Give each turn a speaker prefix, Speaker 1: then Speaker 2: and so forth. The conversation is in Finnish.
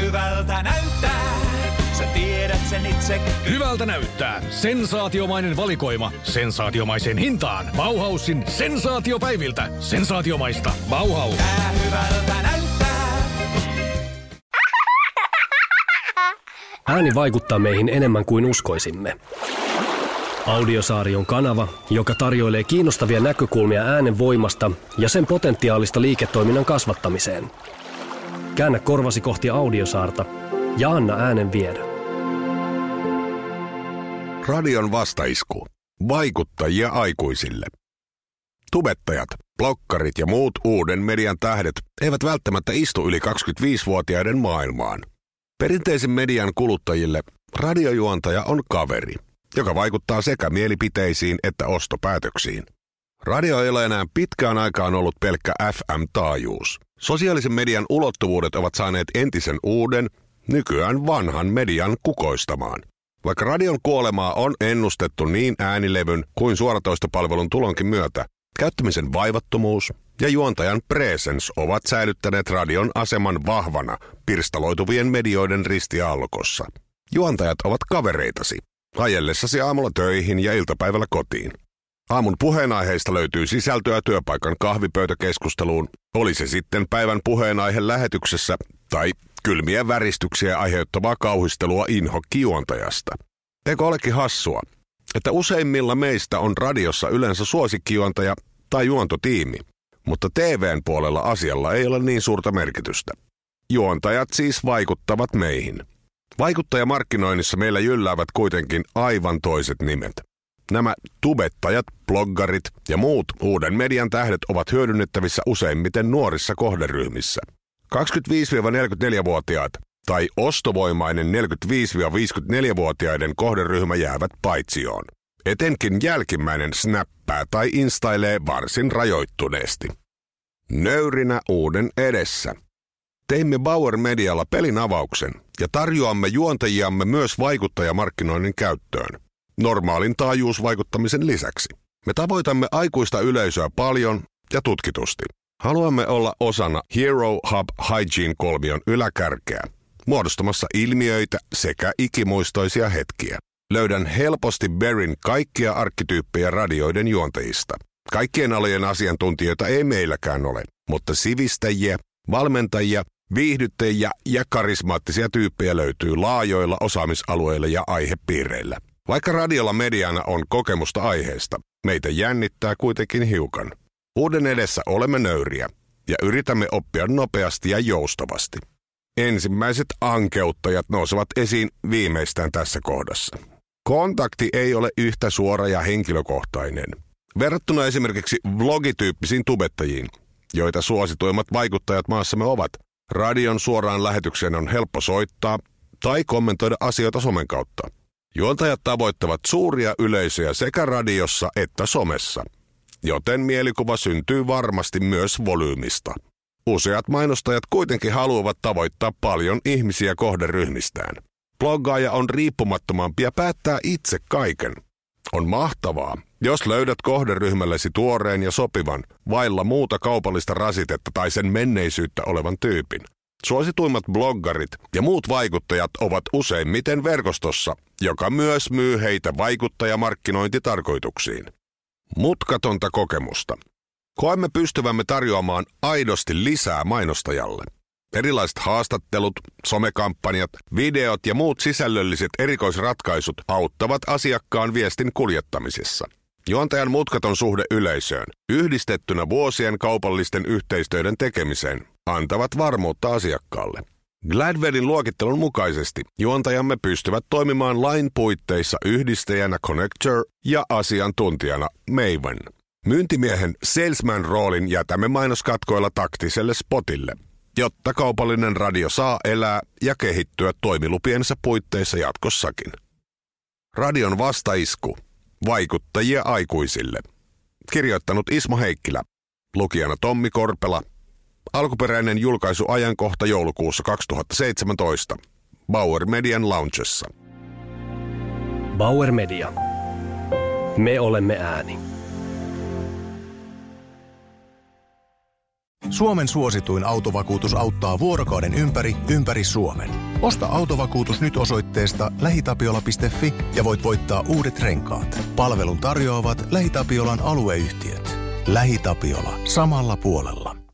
Speaker 1: hyvältä näyttää. Sä tiedät sen itse.
Speaker 2: Hyvältä näyttää. Sensaatiomainen valikoima. Sensaatiomaiseen hintaan. Bauhausin sensaatiopäiviltä. Sensaatiomaista. Bauhaus.
Speaker 1: Tää hyvältä näyttää.
Speaker 3: Ääni vaikuttaa meihin enemmän kuin uskoisimme. Audiosaari on kanava, joka tarjoilee kiinnostavia näkökulmia äänen voimasta ja sen potentiaalista liiketoiminnan kasvattamiseen. Käännä korvasi kohti audiosaarta ja anna äänen viedä.
Speaker 4: Radion vastaisku. Vaikuttajia aikuisille. Tubettajat, blokkarit ja muut uuden median tähdet eivät välttämättä istu yli 25-vuotiaiden maailmaan. Perinteisen median kuluttajille radiojuontaja on kaveri, joka vaikuttaa sekä mielipiteisiin että ostopäätöksiin. Radio ei ole enää pitkään aikaan ollut pelkkä FM-taajuus. Sosiaalisen median ulottuvuudet ovat saaneet entisen uuden, nykyään vanhan median kukoistamaan. Vaikka radion kuolemaa on ennustettu niin äänilevyn kuin suoratoistopalvelun tulonkin myötä, käyttämisen vaivattomuus ja juontajan presence ovat säilyttäneet radion aseman vahvana pirstaloituvien medioiden ristialkossa. Juontajat ovat kavereitasi, ajellessasi aamulla töihin ja iltapäivällä kotiin. Aamun puheenaiheista löytyy sisältöä työpaikan kahvipöytäkeskusteluun, oli se sitten päivän puheenaihe lähetyksessä tai kylmiä väristyksiä aiheuttavaa kauhistelua inhokkijuontajasta. Eikö olekin hassua, että useimmilla meistä on radiossa yleensä suosikkijuontaja tai juontotiimi, mutta TVn puolella asialla ei ole niin suurta merkitystä. Juontajat siis vaikuttavat meihin. Vaikuttajamarkkinoinnissa meillä jylläävät kuitenkin aivan toiset nimet. Nämä tubettajat, bloggarit ja muut uuden median tähdet ovat hyödynnettävissä useimmiten nuorissa kohderyhmissä. 25-44-vuotiaat tai ostovoimainen 45-54-vuotiaiden kohderyhmä jäävät paitsioon. Etenkin jälkimmäinen snappää tai instailee varsin rajoittuneesti. Nöyrinä uuden edessä. Teimme Bauer Medialla pelin avauksen ja tarjoamme juontajiamme myös vaikuttajamarkkinoinnin käyttöön. Normaalin taajuusvaikuttamisen lisäksi. Me tavoitamme aikuista yleisöä paljon ja tutkitusti. Haluamme olla osana Hero Hub Hygiene-kolmion yläkärkeä, muodostamassa ilmiöitä sekä ikimuistoisia hetkiä. Löydän helposti Berin kaikkia arkkityyppejä radioiden juontajista. Kaikkien alojen asiantuntijoita ei meilläkään ole, mutta sivistäjiä, valmentajia, viihdyttäjiä ja karismaattisia tyyppejä löytyy laajoilla osaamisalueilla ja aihepiireillä. Vaikka radiolla mediana on kokemusta aiheesta, meitä jännittää kuitenkin hiukan. Uuden edessä olemme nöyriä ja yritämme oppia nopeasti ja joustavasti. Ensimmäiset ankeuttajat nousevat esiin viimeistään tässä kohdassa. Kontakti ei ole yhtä suora ja henkilökohtainen. Verrattuna esimerkiksi vlogityyppisiin tubettajiin, joita suosituimmat vaikuttajat maassamme ovat, radion suoraan lähetykseen on helppo soittaa tai kommentoida asioita somen kautta. Juontajat tavoittavat suuria yleisöjä sekä radiossa että somessa – joten mielikuva syntyy varmasti myös volyymista. Useat mainostajat kuitenkin haluavat tavoittaa paljon ihmisiä kohderyhmistään. Bloggaaja on riippumattomampi ja päättää itse kaiken. On mahtavaa, jos löydät kohderyhmällesi tuoreen ja sopivan, vailla muuta kaupallista rasitetta tai sen menneisyyttä olevan tyypin. Suosituimmat bloggarit ja muut vaikuttajat ovat useimmiten verkostossa, joka myös myy heitä vaikuttajamarkkinointitarkoituksiin. Mutkatonta kokemusta. Koemme pystyvämme tarjoamaan aidosti lisää mainostajalle. Erilaiset haastattelut, somekampanjat, videot ja muut sisällölliset erikoisratkaisut auttavat asiakkaan viestin kuljettamisessa. Juontajan mutkaton suhde yleisöön, yhdistettynä vuosien kaupallisten yhteistyöiden tekemiseen, antavat varmuutta asiakkaalle. Gladwellin luokittelun mukaisesti juontajamme pystyvät toimimaan lain puitteissa yhdistäjänä Connector ja asiantuntijana Maven. Myyntimiehen salesman roolin jätämme mainoskatkoilla taktiselle spotille, jotta kaupallinen radio saa elää ja kehittyä toimilupiensa puitteissa jatkossakin. Radion vastaisku. Vaikuttajia aikuisille. Kirjoittanut Ismo Heikkilä. Lukijana Tommi Korpela Alkuperäinen julkaisuajankohta joulukuussa 2017. Bauer Median Loungessa.
Speaker 3: Bauer Media. Me olemme ääni.
Speaker 5: Suomen suosituin autovakuutus auttaa vuorokauden ympäri, ympäri Suomen. Osta autovakuutus nyt osoitteesta lähitapiola.fi ja voit voittaa uudet renkaat. Palvelun tarjoavat LähiTapiolan alueyhtiöt. LähiTapiola. Samalla puolella.